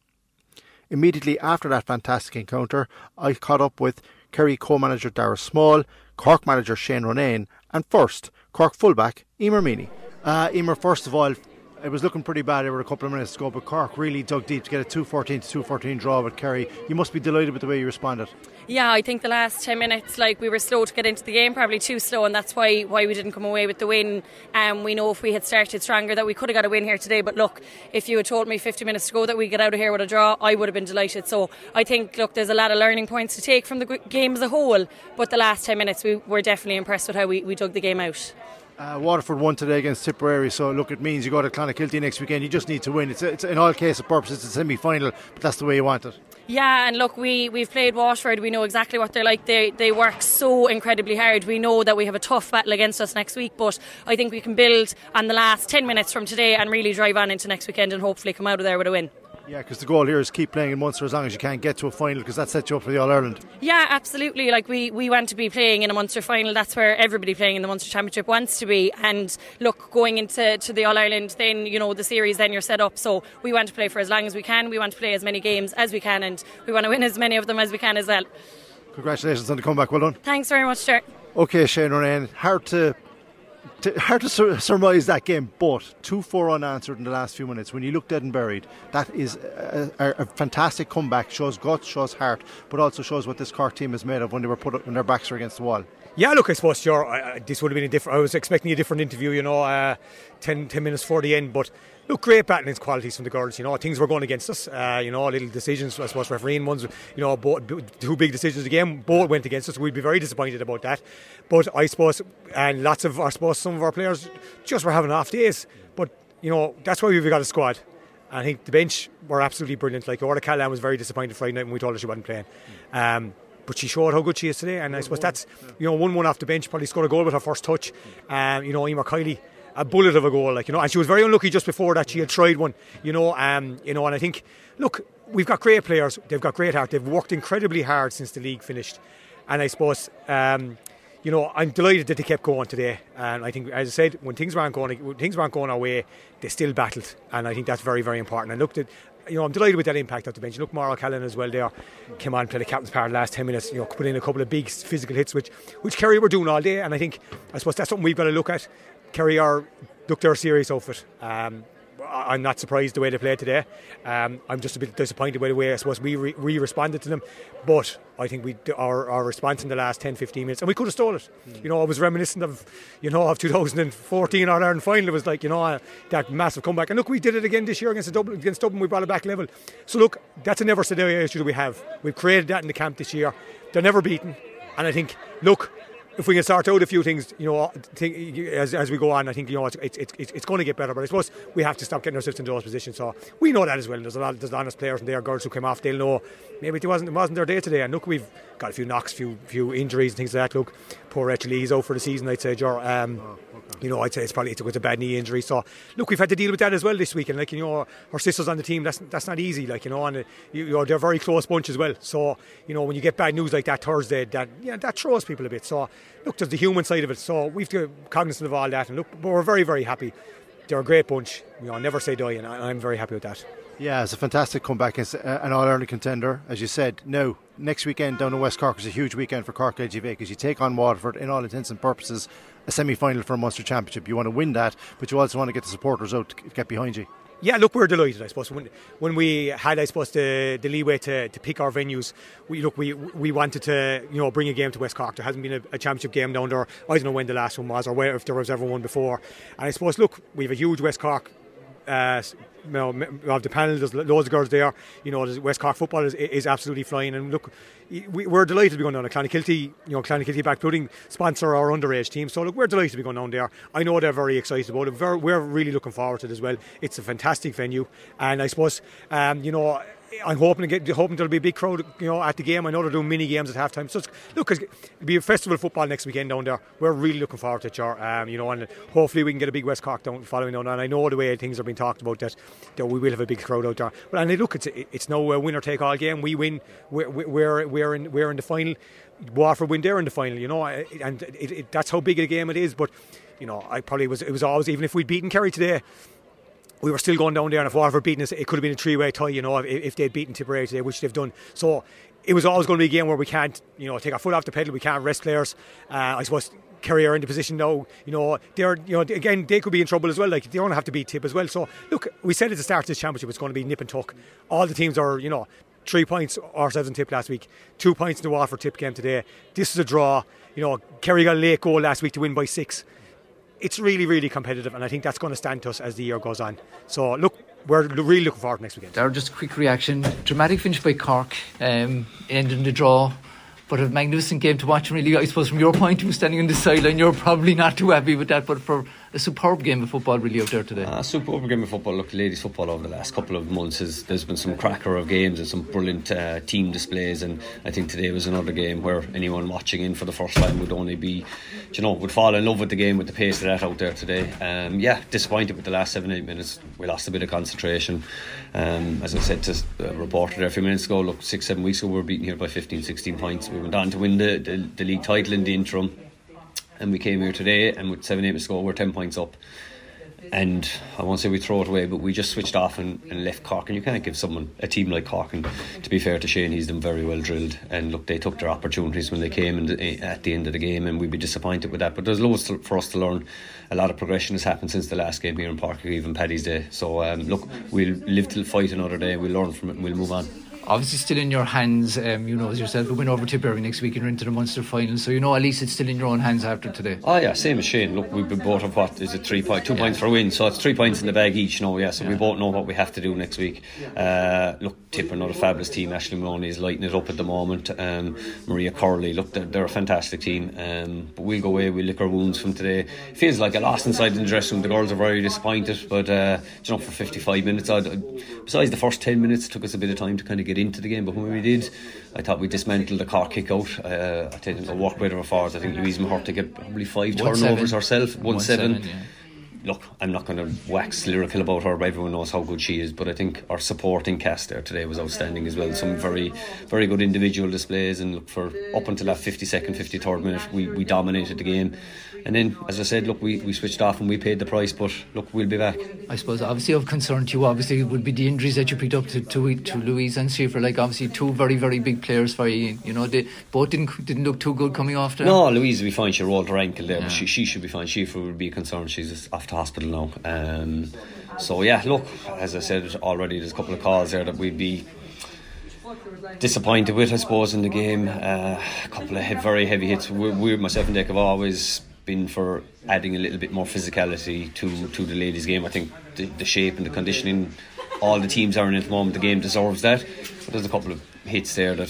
Speaker 2: Immediately after that fantastic encounter, I caught up with Kerry co-manager Darragh Small, Cork manager Shane Ronayne, and first, Cork fullback Eimear Meaney. Uh, Eimear, first of all, it was looking pretty bad over a couple of minutes ago, but Cork really dug deep to get a 214 to 214 draw with Kerry. You must be delighted with the way you responded.
Speaker 4: Yeah, I think the last 10 minutes, like we were slow to get into the game, probably too slow, and that's why why we didn't come away with the win. Um, we know if we had started stronger that we could have got a win here today, but look, if you had told me 50 minutes ago that we get out of here with a draw, I would have been delighted. So I think, look, there's a lot of learning points to take from the game as a whole, but the last 10 minutes, we were definitely impressed with how we, we dug the game out.
Speaker 2: Uh, Waterford won today against Tipperary, so look, it means you go to Clonakilty next weekend. You just need to win. It's, a, it's in all cases purposes, it's a semi final, but that's the way you want it.
Speaker 4: Yeah, and look, we we've played Waterford. We know exactly what they're like. They they work so incredibly hard. We know that we have a tough battle against us next week, but I think we can build on the last ten minutes from today and really drive on into next weekend and hopefully come out of there with a win.
Speaker 2: Yeah, because the goal here is keep playing in Munster as long as you can get to a final because that sets you up for the All Ireland.
Speaker 4: Yeah, absolutely. Like we, we want to be playing in a Munster final. That's where everybody playing in the Munster Championship wants to be. And look, going into to the All Ireland, then you know the series, then you're set up. So we want to play for as long as we can. We want to play as many games as we can, and we want to win as many of them as we can as well.
Speaker 2: Congratulations on the comeback. Well done.
Speaker 4: Thanks very much, Stuart.
Speaker 2: Okay, Shane Ronayne, hard to to, hard to sur- surmise that game, but 2 4 unanswered in the last few minutes. When you look dead and buried, that is a, a, a, fantastic comeback. Shows guts, shows heart, but also shows what this Cork team is made of when they were put up, when their backs are against the wall.
Speaker 6: Yeah, look, I suppose sure, I, this would have been a different. I was expecting a different interview, you know, uh, 10, 10 minutes before the end. But look, great batting qualities from the girls. You know, things were going against us. Uh, you know, little decisions. I suppose refereeing ones. You know, both, two big decisions again. Both went against us. We'd be very disappointed about that. But I suppose, and lots of, I suppose, some of our players just were having off days. But you know, that's why we've got a squad. I think the bench were absolutely brilliant. Like Orla Cahalane was very disappointed Friday night when we told her she wasn't playing. Um, but she showed how good she is today. And I suppose that's, you know, 1 1 off the bench, probably scored a goal with her first touch. Um, you know, Emer Kiley, a bullet of a goal, like, you know, and she was very unlucky just before that. She had tried one, you know, um, you know, and I think, look, we've got great players, they've got great heart, they've worked incredibly hard since the league finished. And I suppose, um, you know, I'm delighted that they kept going today. And I think, as I said, when things weren't going, when things weren't going our way, they still battled, and I think that's very, very important. And looked at you know, I'm delighted with that impact of the bench. Look, Mara Callan as well there came on, played the captain's part the last 10 minutes, you know, put in a couple of big physical hits, which which Kerry were doing all day. And I think, I suppose that's something we've got to look at. Kerry are, look, they're serious outfit. Um, I'm not surprised the way they played today. Um, I'm just a bit disappointed by the way I suppose we re- we responded to them. But I think we our, our response in the last 10, 15 minutes, and we could have stole it. Mm. You know, I was reminiscent of you know of 2014 All Ireland final. It was like you know uh, that massive comeback, and look, we did it again this year against Dublin. Against Dublin, we brought it back level. So look, that's a never say die issue that we have. We've created that in the camp this year. They're never beaten, and I think look if we can sort out a few things, you know, think, as, as we go on, I think you know it's, it's, it's, it's going to get better. But I suppose we have to stop getting ourselves into those positions. So we know that as well. There's a lot, there's honest players and there, girls who came off. They'll know maybe it wasn't it wasn't their day today. And look, we've got a few knocks, few few injuries and things like that. Look, poor Rachel he's out for the season. I'd say, Jar. Um, oh. You know, I'd say it's probably it was a bad knee injury. So look, we've had to deal with that as well this week. And like you know, our sisters on the team, that's that's not easy. Like you know, and uh, you, know, they're a very close bunch as well. So you know, when you get bad news like that Thursday, that yeah, that throws people a bit. So look, there's the human side of it. So we've to cognizant of all that. And look, but we're very very happy. They're a great bunch. You know, I never say die, and I'm very happy with that.
Speaker 2: Yeah, it's a fantastic comeback. It's uh, an All Ireland contender, as you said. Now, next weekend down in West Cork is a huge weekend for Cork LGV because you take on Waterford in all intents and purposes a semi final for a Munster Championship. You want to win that, but you also want to get the supporters out to get behind you.
Speaker 6: Yeah, look, we're delighted. I suppose when when we had, I suppose, the, the leeway to, to pick our venues, we look we we wanted to you know bring a game to West Cork. There hasn't been a, a championship game down there. I don't know when the last one was or where if there was ever one before. And I suppose, look, we have a huge West Cork uh, you know, of the panel, there's loads of girls there. You know, West Cork football is, is absolutely flying. And look, we, are delighted to be going down. To Clonakilty, you know, Clonakilty Blackpudding sponsor our underage team. So look, we're delighted to be going down there. I know they're very excited about it. We're really looking forward to it as well. It's a fantastic venue, and I suppose, um, you know I'm hoping to get hoping there'll be a big crowd, you know, at the game. I know they're doing mini games at halftime. So look, it'll be a festival football next weekend down there. We're really looking forward to it. Um, you know, and hopefully we can get a big West Cork down following on. And I know the way things are being talked about that, that we will have a big crowd out there. But and look, it's it's no winner take all game. We win. We're we're we're in we're in the final. Waterford win there in the final. You know, and it, it, that's how big a game it is. But you know, I probably was it was always even if we'd beaten Kerry today we were still going down there, and if Waterford beaten us, it could have been a three-way tie, you know, if, if they'd beaten Tipperary today, which they've done. So it was always going to be a game where we can't, you know, take our foot off the pedal. We can't rest players. Uh, I suppose Kerry are in the position now. You know, they're, you know, again, they could be in trouble as well. Like they don't have to beat Tip as well. So look, we said at the start of this championship it's going to be nip and tuck. All the teams are, you know, three points ourselves in Tip last week, two points in the Waterford Tip game today. This is a draw. You know, Kerry got a late goal last week to win by six it's really, really competitive, and I think that's going to stand to us as the year goes on. So, look, we're really looking forward to next weekend.
Speaker 7: Darragh, just a quick reaction. Dramatic finish by Cork, um, ending the draw, but a magnificent game to watch. Really, I suppose from your point of view, standing on the sideline, you're probably not too happy with that, but for a superb game of football really out there today.
Speaker 8: Uh, superb game of football. Look, ladies football over the last couple of months has there's been some cracker of games and some brilliant uh, team displays, and I think today was another game where anyone watching in for the first time would only be, you know, would fall in love with the game with the pace of that out there today. Um, yeah, disappointed with the last seven eight minutes. We lost a bit of concentration. Um, as I said to the reporter there a few minutes ago, look, six seven weeks ago we were beaten here by 15, 16 points. We went on to win the, the, the league title in the interim and we came here today and with seven eight minutes to go we're 10 points up. And I won't say we throw it away but we just switched off and, and left Cork. And you can't give someone a team like Cork and to be fair to Shane he's them very well drilled. And look they took their opportunities when they came the, at the end of the game and we'd be disappointed with that. But there's loads to, for us to learn. A lot of progression has happened since the last game here in Park even Paddy's Day. So um, look we'll live to fight another day. We'll learn from it and we'll move on
Speaker 7: obviously still in your hands. Um, you know, as yourself, we win over Tipperary next week and you're into the Munster final. So you know, at least it's still in your own hands after today.
Speaker 8: Oh yeah, same as Shane. Look, we've been both of what is it three three point, two yeah. points for a win. So it's three points in the bag each. Know, yeah. So yeah. we both know what we have to do next week. Uh, look, Tipper, another fabulous team. Aishling Moloney is lighting it up at the moment. Um, Maria Curley, look, they're, they're a fantastic team. Um, but we'll go away. We lick our wounds from today. It feels like a loss inside the dressing room. The girls are very disappointed, but uh, you know, for 55 minutes, I'd, besides the first 10 minutes, it took us a bit of time to kind of get into the game. But when we did, I thought we dismantled the Cork kick out. Uh, I think it work better forwards. I think Louise Ní Mhuircheartaigh get probably five one turnovers seven. herself, one, one seven. seven yeah look, I'm not going to wax lyrical about her. Everyone knows how good she is, but I think our supporting cast there today was outstanding as well. Some very, very good individual displays, and look for up until that 52nd, 53rd minute, we, we dominated the game. And then, as I said, look, we, we switched off and we paid the price, but look, we'll be back.
Speaker 7: I suppose, obviously, of concern to you, obviously, would be the injuries that you picked up to, to, to Louise and Schaefer. Like, obviously, two very, very big players for you. You know, they both didn't didn't look too good coming off there.
Speaker 8: No, Louise will be fine. She rolled her ankle there, yeah. but she, she should be fine. Schaefer would be concerned. She's off to hospital now. Um, so, yeah, look, as I said already, there's a couple of calls there that we'd be disappointed with, I suppose, in the game. Uh, a couple of very heavy hits. We, we myself and Dick have always been for adding a little bit more physicality to to the ladies' game. I think the, the shape and the conditioning all the teams are in at the moment. The game deserves that. But there's a couple of hits there that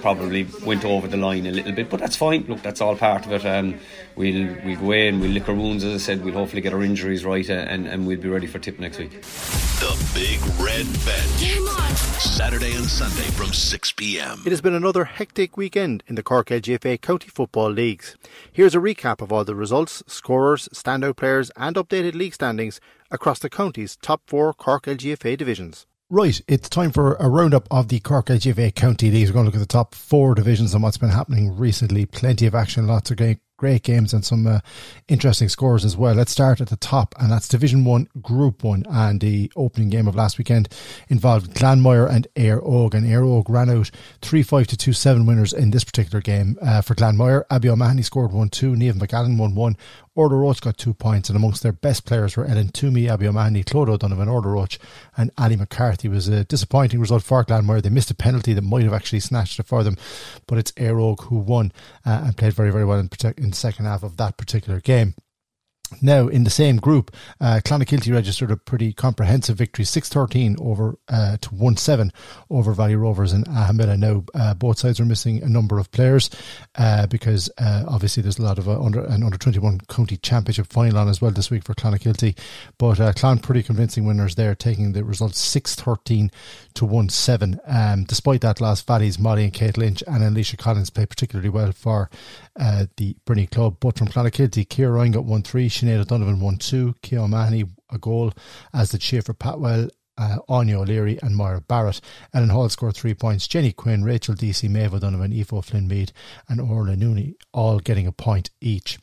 Speaker 8: probably went over the line a little bit, but that's fine. Look, that's all part of it. Um, we'll we'll go in, we'll lick our wounds, as I said. We'll hopefully get our injuries right, uh, and, and we'll be ready for tip next week.
Speaker 1: The Big Red Bench. Saturday and Sunday from 6 p.m.
Speaker 2: It has been another hectic weekend in the Cork LGFA County Football Leagues. Here's a recap of all the results, scorers, standout players, and updated league standings across the county's top four Cork LGFA divisions. Right, it's time for a roundup of the Cork LGFA County Leagues. We're going to look at the top four divisions and what's been happening recently. Plenty of action, lots of great, great games and some uh, interesting scores as well. Let's start at the top, and that's Division 1, Group 1. And the opening game of last weekend involved Glanmire and Éire Óg. And Éire Óg ran out 3 5 to 2 7 winners in this particular game. Uh, for Glanmire, Abby O'Mahony scored 1 2, Neve McGallen 1 1, Order Roach got two points, and amongst their best players were Ellen Toomey, Abby O'Mahony, Clodagh O'Donovan, Order Roach, and Ali McCarthy. It was a disappointing result for Glanmire. They missed a penalty that might have actually snatched it for them, but it's Éire who won uh, and played very, very well in, in the second half of that particular game. Now, in the same group, uh, Clonakilty registered a pretty comprehensive victory, 6-13 over uh, to 1-7 over Valley Rovers and Ahamilla. Now, uh, both sides are missing a number of players uh, because uh, obviously there's a lot of uh, under an under-21 county championship final on as well this week for Clonakilty. But uh, Clon pretty convincing winners there, taking the result 6-13 to 1-7. Um, despite that loss, Valley's Molly and Kate Lynch and Alicia Collins played particularly well for uh, the Bruni club. But from Clonakilty, Kira Ryan got 1 3, Sinead O'Donovan 1 2, Kia O'Mahony a goal, as did Schaefer Patwell. Uh, Anya O'Leary and Moira Barrett. Ellen Hall scored three points. Jenny Quinn, Rachel DC, Maeve O'Donovan, Ifo Flynn Mead, and Orla Nooney all getting a point each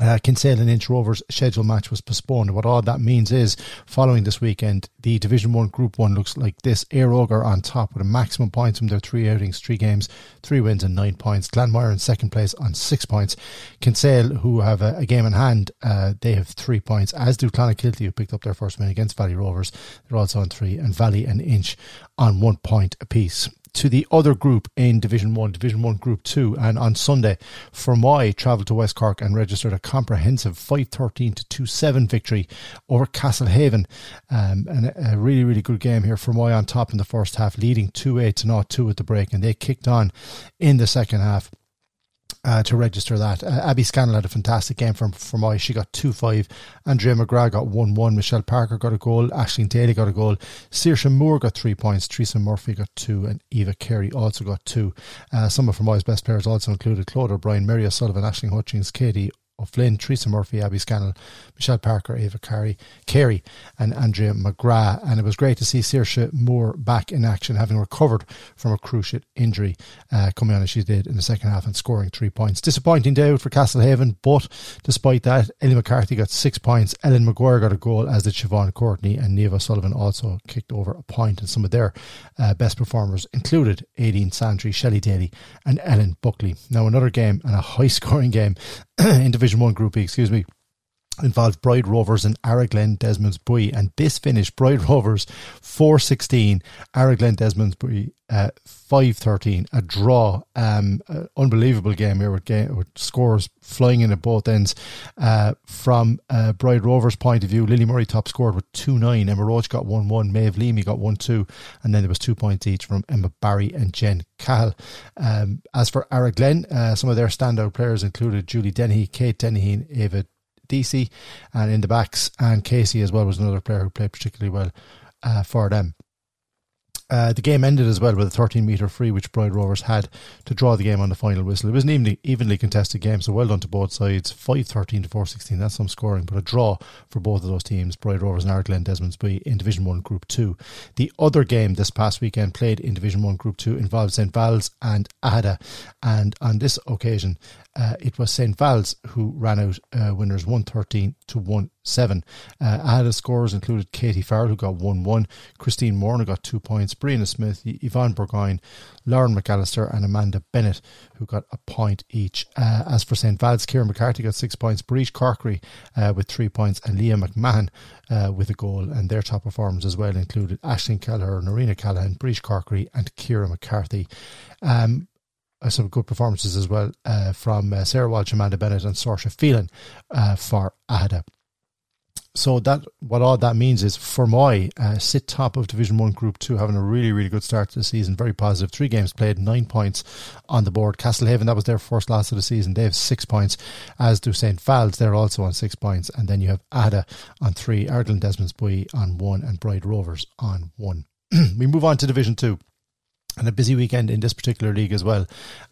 Speaker 2: uh, Kinsale and Inch Rovers scheduled match was postponed. What all that means is, following this weekend, the Division One Group One looks like this: Éire Óg are on top with a maximum points from their three outings, three games, three wins, and nine points. Glanmire in second place on six points. Kinsale, who have a, a game in hand, uh, they have three points, as do Clonakilty, who picked up their first win against Valley Rovers. They're also on three, and Valley and Inch on one point apiece to the other group in Division 1, Division 1 Group 2. And on Sunday, Fermoy travelled to West Cork and registered a comprehensive 513 to 2 7 victory over Castlehaven. Um, and a, really, really good game here. Fermoy on top in the first half, leading 2 8 to 0 2 at the break. And they kicked on in the second half uh, to register that. Uh, Abby Scannell had a fantastic game from Fermoy. She got 2 5. Andrea McGrath got 1 1. Michelle Parker got a goal. Ashleen Daly got a goal. Saoirse Moore got 3 points. Teresa Murphy got 2. And Eva Carey also got 2. Uh, some of Fermoy's best players also included Claude O'Brien, Mary O'Sullivan, Ashling Hutchings, Katie O'Flynn, Teresa Murphy, Abby Scannell, Michelle Parker, Ava Carey, Carey, and Andrea McGrath. And it was great to see Saoirse Moore back in action, having recovered from a cruciate injury, uh, coming on as she did in the second half and scoring three points. Disappointing day for Castlehaven, but despite that, Ellie McCarthy got six points, Ellen McGuire got a goal, as did Siobhan Courtney, and Neva Sullivan also kicked over a point. And some of their uh, best performers included Aideen Santry, Shelley Daly, and Ellen Buckley. Now, another game and a *laughs* high scoring game *clears throat* in Division 1 Group E, excuse me. involved Bride Rovers and Araglin Desmonds Buí, and this finished Bride Rovers 416, Araglin Desmonds Buí uh, 513, a draw. Um, uh, unbelievable game here with, game, with scores flying in at both ends. Uh, from uh, Bride Rovers' point of view, Lily Murray top scored with 2 9, Emma Roach got 1 1, Maeve Leamy got 1 2, and then there was two points each from Emma Barry and Jen Cahill. Um, as for Araglin, uh, some of their standout players included Julie Dennehy, Kate Dennehy, Ava DC, and in the backs, and Casey as well was another player who played particularly well uh, for them. Uh, the game ended as well with a 13 metre free, which Bride Rovers had to draw the game on the final whistle. It was an evenly, evenly contested game, so well done to both sides. 5 13 to 4 16, that's some scoring, but a draw for both of those teams, Bride Rovers and Araglin Desmonds Buí in Division 1 Group 2. The other game this past weekend played in Division 1 Group 2 involved St. Val's and Ada, and on this occasion, uh, it was St. Val's who ran out uh, winners 113 to 1 7. Uh, Ada scores included Katie Farrell, who got 1 1, Christine who got 2 points, Brianna Smith, Yvonne Burgoyne, Lauren McAllister, and Amanda Bennett, who got a point each. Uh, as for St. Val's, Kieran McCarthy got 6 points, Breach Corkery uh, with 3 points, and Leah McMahon uh, with a goal. And their top performers as well included Ashling Kelleher, Norina Callahan, Breach Corkery, and Kira McCarthy. Um, uh, some good performances as well uh, from uh, Sarah Walsh, Amanda Bennett, and Saoirse Phelan uh, for Ada. So that what all that means is Fermoy uh, sit top of Division One Group Two, having a really really good start to the season, very positive. Three games played, nine points on the board. Castlehaven that was their first loss of the season. They have six points, as do St Val's. They're also on six points, and then you have Ada on three, Araglin Desmonds Buí on one, and Bride Rovers on one. *clears throat* we move on to Division Two and a busy weekend in this particular league as well,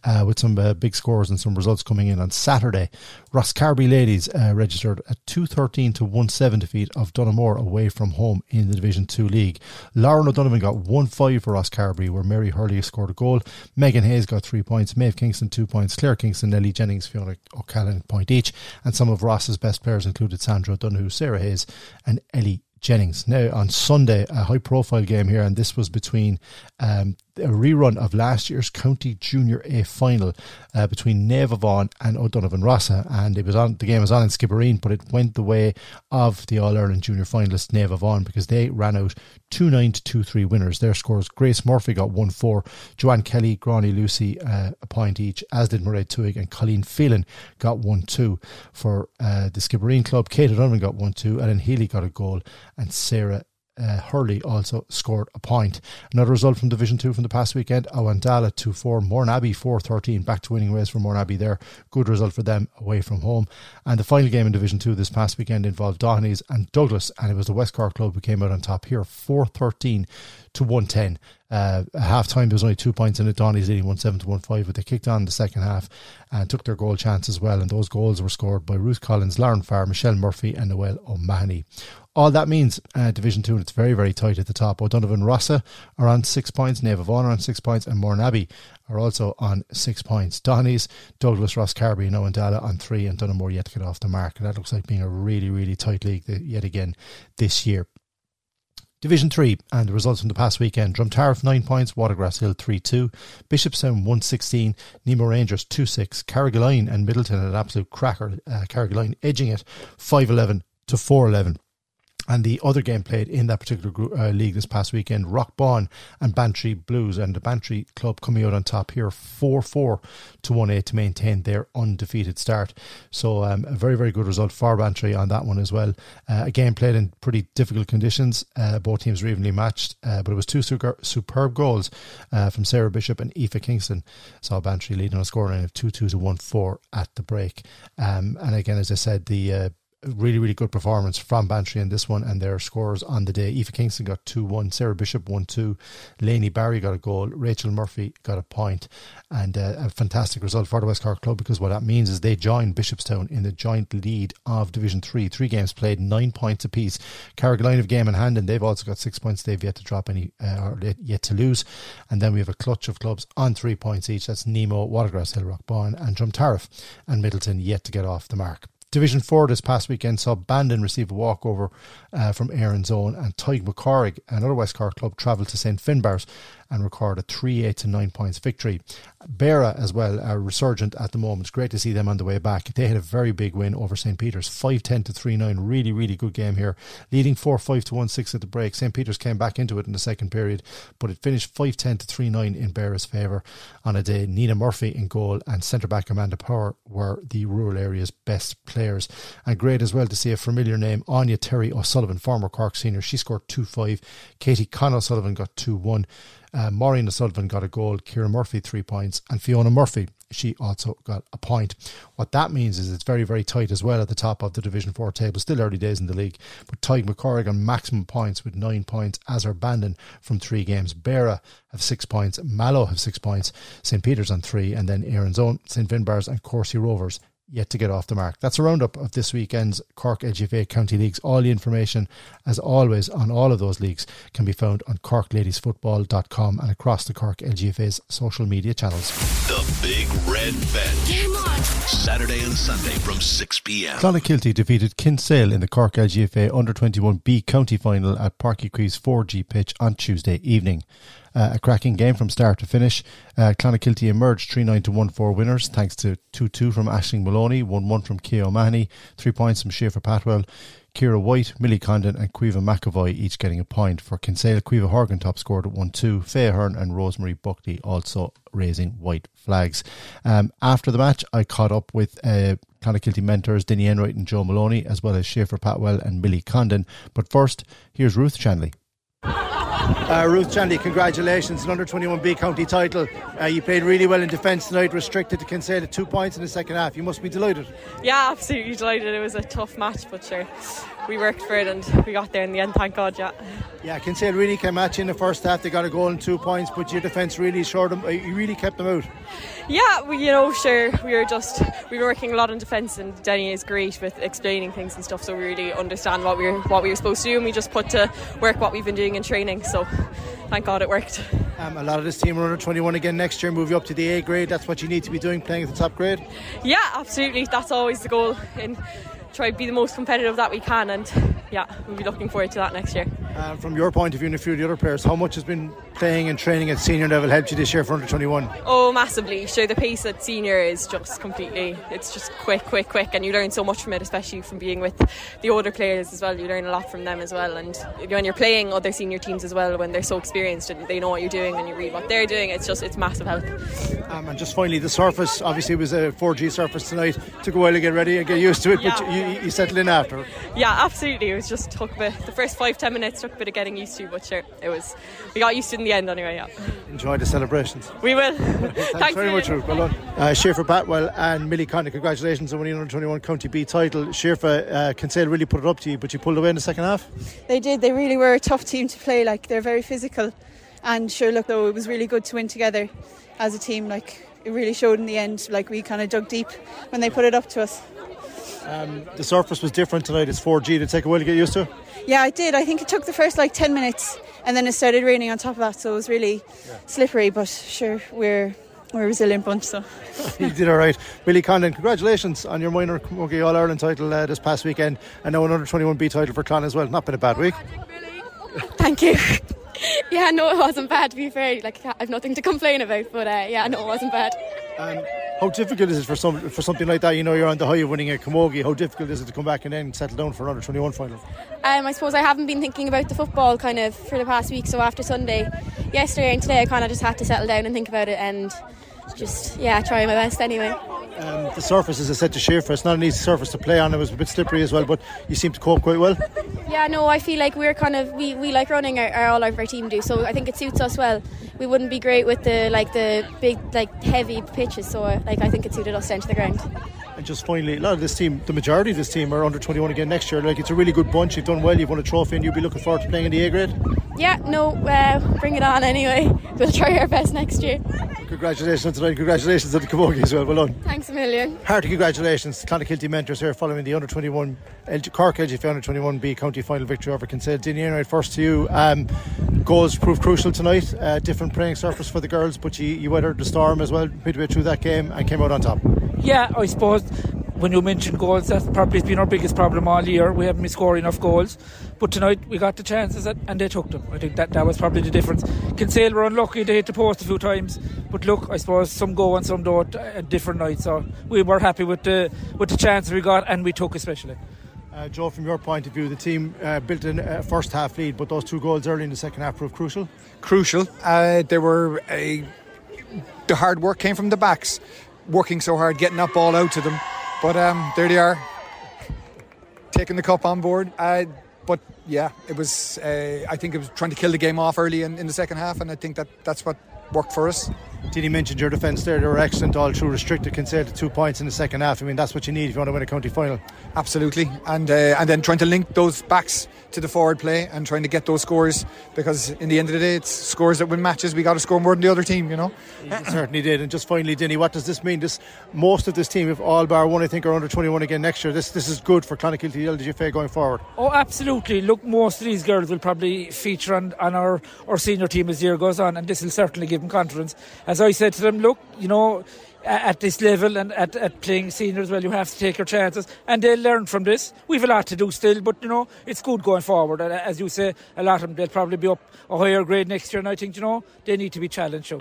Speaker 2: uh, with some uh, big scores and some results coming in on Saturday. Rosscarbery ladies uh, registered a 213 to 17 defeat of Donoughmore away from home in the Division 2 league. Lauren O'Donovan got 1 5 for Rosscarbery, where Mary Hurley scored a goal. Megan Hayes got 3 points, Maeve Kingston 2 points, Claire Kingston, Nellie Jennings, Fiona O'Callaghan point each. And some of Ross's best players included Sandra O'Donoghue, Sarah Hayes, and Ellie Jennings. Now, on Sunday, a high profile game here, and this was between um, a rerun of last year's County Junior A final uh, between Vaughan and O'Donovan Rossa, and it was on the game was on in Skibbereen, but it went the way of the All Ireland Junior finalist Vaughan because they ran out two nine to two three winners. Their scores: Grace Murphy got one four, Joanne Kelly, Granny Lucy uh, a point each, as did Mairead Tuig, and Colleen Phelan got one two for uh, the Skibbereen club. Kate O'Donovan got one two, Ellen Healy got a goal, and Sarah uh, Hurley also scored a point. Another result from Division 2 from the past weekend Awandala 2 4, Mourneabbey 4 13. Back to winning ways for Mourneabbey there. Good result for them away from home. And the final game in Division 2 this past weekend involved Dohenys and Douglas, and it was the West Cork club who came out on top here 4 13 to 110. Uh, half time, there was only two points in it. Dohenys leading 1 7 to 1 5, but they kicked on the second half and took their goal chance as well. And those goals were scored by Ruth Collins, Lauren Farr, Michelle Murphy, and Noel O'Mahony. All that means uh, Division 2, and it's very, very tight at the top. O'Donovan Rossa are on six points, Naomh Abán are on six points, and Mourneabbey are also on six points. Dohenys, Douglas, Rosscarbery, and Owandala on three, and Donoughmore yet to get off the mark. And that looks like being a really, really tight league yet again this year. Division 3 and the results from the past weekend. Drumtariff 9 points, Watergrass Hill 3 2, Bishopstown 116, Nemo Rangers 2 6, Carrigaline and Midleton an absolute cracker, uh, Carrigaline edging it 5 11 to 4 11. And the other game played in that particular group, uh, league this past weekend, Rockbawn and Bantry Blues, and the Bantry club coming out on top here, four four to one eight to maintain their undefeated start. So um, a very very good result for Bantry on that one as well. Uh, a game played in pretty difficult conditions. Uh, both teams were evenly matched, uh, but it was two super, superb goals uh, from Sarah Bishop and Aoife Kingston. Saw Bantry leading on a scoreline of two two to one four at the break. Um, and again, as I said, the uh, really, really good performance from Bantry in this one and their scores on the day. Eva Kingston got 2 1, Sarah Bishop 1 2, Laney Barry got a goal, Rachel Murphy got a point, and uh, a fantastic result for the West Cork Club because what that means is they join Bishopstown in the joint lead of Division 3. Three games played, nine points apiece. Carrigaline have game in hand, and they've also got six points. They've yet to drop any, uh, or yet to lose. And then we have a clutch of clubs on three points each. That's Nemo, Watergrass Hillrock, Rockbawn, and Drumtariff, and Midleton yet to get off the mark. Division 4 this past weekend saw Bandon receive a walkover uh, from Erin's Own and Tadhg Mac Carthaigh, another West Cork club, travelled to St Finbarr's and record a 3 8 to 9 points victory. Beara as well are resurgent at the moment. Great to see them on the way back. They had a very big win over St. Peter's, 5 10 to 3 9. Really, really good game here. Leading 4 5 to 1 6 at the break. St. Peter's came back into it in the second period, but it finished 5 10 to 3 9 in Beara's favour on a day. Nina Murphy in goal and centre back Amanda Power were the rural area's best players. And great as well to see a familiar name, Anya Terry O'Sullivan, former Cork senior. She scored 2 5. Katie Con O'Sullivan got 2 1. Uh, Maureen O'Sullivan got a goal, Kira Murphy three points, and Fiona Murphy, she also got a point. What that means is it's very, very tight as well at the top of the Division 4 table. Still early days in the league, but Tadhg Mac Carthaigh on maximum points with nine points, as are Bandon from three games. Beara have six points, Mallow have six points, St. Peter's on three, and then Erin's Own, St. Finbarr's, and Courcey Rovers yet to get off the mark. That's a roundup of this weekend's Cork LGFA County Leagues. All the information, as always, on all of those leagues can be found on corkladiesfootball.com and across the Cork LGFA's social media channels.
Speaker 1: The Big Red Bench. Saturday and Sunday from 6 p.m.
Speaker 2: Clonakilty defeated Kinsale in the Cork LGFA Under 21B County Final at Uí Chaoimh's 4G pitch on Tuesday evening. Uh, a cracking game from start to finish. Uh, Clonakilty emerged 3 9 to 1 4 winners thanks to 2 2 from Ashling Maloney, 1 1 from Keo O'Mahony, 3 points from Schaefer Patwell. Kira White, Millie Condon, and Caoimhe McAvoy each getting a point. For Kinsale, Caoimhe Horgan top scored at 1 2. Faye Hearn and Rosemary Buckley also raising white flags. Um, after the match, I caught up with uh, Clonakilty mentors Denny Enright and Joe Maloney, as well as Schaefer Patwell and Millie Condon. But first, here's Ruth Chanley.
Speaker 9: Uh, Ruth Chanley, congratulations, an under 21B county title. Uh, you played really well in defence tonight, restricted to Kinsale at two points in the second half. You must be delighted.
Speaker 10: Yeah, absolutely delighted. It was a tough match, but sure, we worked for it and we got there in the end, thank God, yeah.
Speaker 9: Yeah, Kinsale really came at you in the first half. They got a goal and two points, but your defence really showed them. You really kept them out.
Speaker 10: Yeah, we, you know, sure, we were just we were working a lot on defence, and Denny is great with explaining things and stuff, so we really understand what we were what we were supposed to do, and we just put to work what we've been doing in training. So, thank God it worked.
Speaker 9: Um, a lot of this team are under 21 again next year, move you up to the A grade. That's what you need to be doing, playing at the top grade.
Speaker 10: Yeah, absolutely. That's always the goal in try to be the most competitive that we can and yeah we'll be looking forward to that next year
Speaker 9: uh, from your point of view and a few of the other players how much has been playing and training at senior level helped you this year for under 21
Speaker 10: oh massively so the pace at senior is just completely it's just quick quick quick and you learn so much from it especially from being with the older players as well you learn a lot from them as well and when you're playing other senior teams as well when they're so experienced and they know what you're doing and you read what they're doing it's just it's massive help
Speaker 9: um, and just finally the surface obviously it was a 4G surface tonight took a while to get ready and get used to it
Speaker 10: yeah.
Speaker 9: but you, you settled in after.
Speaker 10: Yeah, absolutely. It was just took a bit. The first five ten minutes took a bit of getting used to, but sure, it was. We got used to it in the end anyway. Yeah.
Speaker 9: Enjoy the celebrations.
Speaker 10: We will. *laughs*
Speaker 9: Thanks, Thanks very much, Ruth. Well done. Uh, Schaefer Patwell and Millie Condon, congratulations on winning under 21 County B title. Schaefer, uh, Kinsale really put it up to you, but you pulled away in the second half.
Speaker 11: They did. They really were a tough team to play. Like they're very physical, and sure, look though, it was really good to win together as a team. Like it really showed in the end. Like we kind of dug deep when they put it up to us.
Speaker 9: Um, the surface was different tonight. It's 4G. Did it take a while to get used to?
Speaker 11: Yeah, I did. I think it took the first like 10 minutes and then it started raining on top of that. So it was really yeah. slippery, but sure, we're we're a resilient bunch. So *laughs*
Speaker 9: you did all right, Millie Condon. Congratulations on your minor Camogie All Ireland title uh, this past weekend, and now another 21B title for Clan as well. Not been a bad week. *laughs*
Speaker 12: Thank you. *laughs* yeah, no, it wasn't bad. To be fair, like I've nothing to complain about, but uh, yeah, no, it wasn't bad.
Speaker 9: Um, how difficult is it for some for something like that? You know, you're on the high of winning a Camogie. How difficult is it to come back and then settle down for another 21 final?
Speaker 12: Um, I suppose I haven't been thinking about the football kind of for the past week. So after Sunday, yesterday and today, I kind of just had to settle down and think about it and just yeah, try my best anyway.
Speaker 9: Um, the surface, as I said to Schaefer, it's not an easy surface to play on. It was a bit slippery as well, but you seem to cope quite well.
Speaker 12: Yeah, no, I feel like we're kind of we, we like running our, our all of our team do, so I think it suits us well. We wouldn't be great with the like the big like heavy pitches, so like I think it suited us down to the ground.
Speaker 9: And just finally, a lot of this team, the majority of this team are under 21 again next year. Like it's a really good bunch. You've done well. You've won a trophy, and you'll be looking forward to playing in the A grade.
Speaker 12: Yeah, no, uh, bring it on anyway. *laughs* We'll try our best next year.
Speaker 9: Congratulations tonight. Congratulations to the Camogie as well. Well done.
Speaker 12: Thanks a million.
Speaker 9: Hearty congratulations. Clonakilty mentors here following the under 21 LG, Cork LGF under 21B county final victory over Kinsale. Dinny right first to you. Um, goals proved crucial tonight. Uh, different playing surface for the girls, but you, you weathered the storm as well midway through that game and came out on top.
Speaker 13: Yeah, I suppose when you mentioned goals, that's probably been our biggest problem all year. We haven't been scoring enough goals. But tonight we got the chances and they took them. I think that, that was probably the difference. Kinsale were unlucky, they hit the post a few times. But look, I suppose some go and some don't at different nights. So we were happy with the, with the chances we got and we took especially.
Speaker 9: Uh, Joe, from your point of view, the team uh, built a uh, first half lead, but those two goals early in the second half proved crucial.
Speaker 14: Crucial. Uh, they were a, the hard work came from the backs, working so hard, getting that ball out to them. But um, there they are, taking the cup on board. Uh, but yeah, it was. Uh, I think it was trying to kill the game off early in, in the second half, and I think that that's what worked for us.
Speaker 9: Did he mention your defence there? They were excellent all through, restricted, conceded two points in the second half. I mean, that's what you need if you want to win a county final.
Speaker 14: Absolutely, and uh, and then trying to link those backs to the forward play and trying to get those scores because in the end of the day, it's scores that win matches. We got to score more than the other team, you know.
Speaker 9: certainly did. And just finally, Denny, what does this mean? This most of this team, if all bar one, I think, are under 21 again next year. This this is good for Clonakilty LDGFA going forward.
Speaker 13: Oh, absolutely. Look, most of these girls will probably feature on, on our, our senior team as the year goes on, and this will certainly give them confidence. As I said to them, look, you know, at this level and at, at playing seniors, well, you have to take your chances, and they'll learn from this. We've a lot to do still, but you know, it's good going forward. And as you say, a lot of them they'll probably be up a higher grade next year, and I think you know they need to be challenged. So.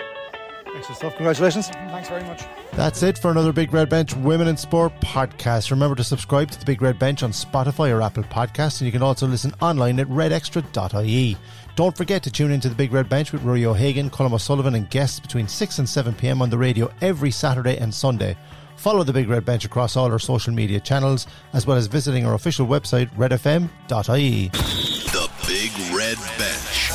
Speaker 9: Excellent stuff. Congratulations.
Speaker 14: Thanks very much.
Speaker 2: That's it for another Big Red Bench Women in Sport podcast. Remember to subscribe to the Big Red Bench on Spotify or Apple Podcasts, and you can also listen online at redextra.ie. Don't forget to tune into the Big Red Bench with Rory O'Hagan, Colm O'Sullivan, and guests between 6 and 7 pm on the radio every Saturday and Sunday. Follow the Big Red Bench across all our social media channels, as well as visiting our official website, redfm.ie.
Speaker 1: The Big Red Bench.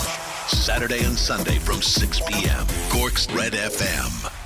Speaker 1: Saturday and Sunday from 6 p.m. Cork's Red FM.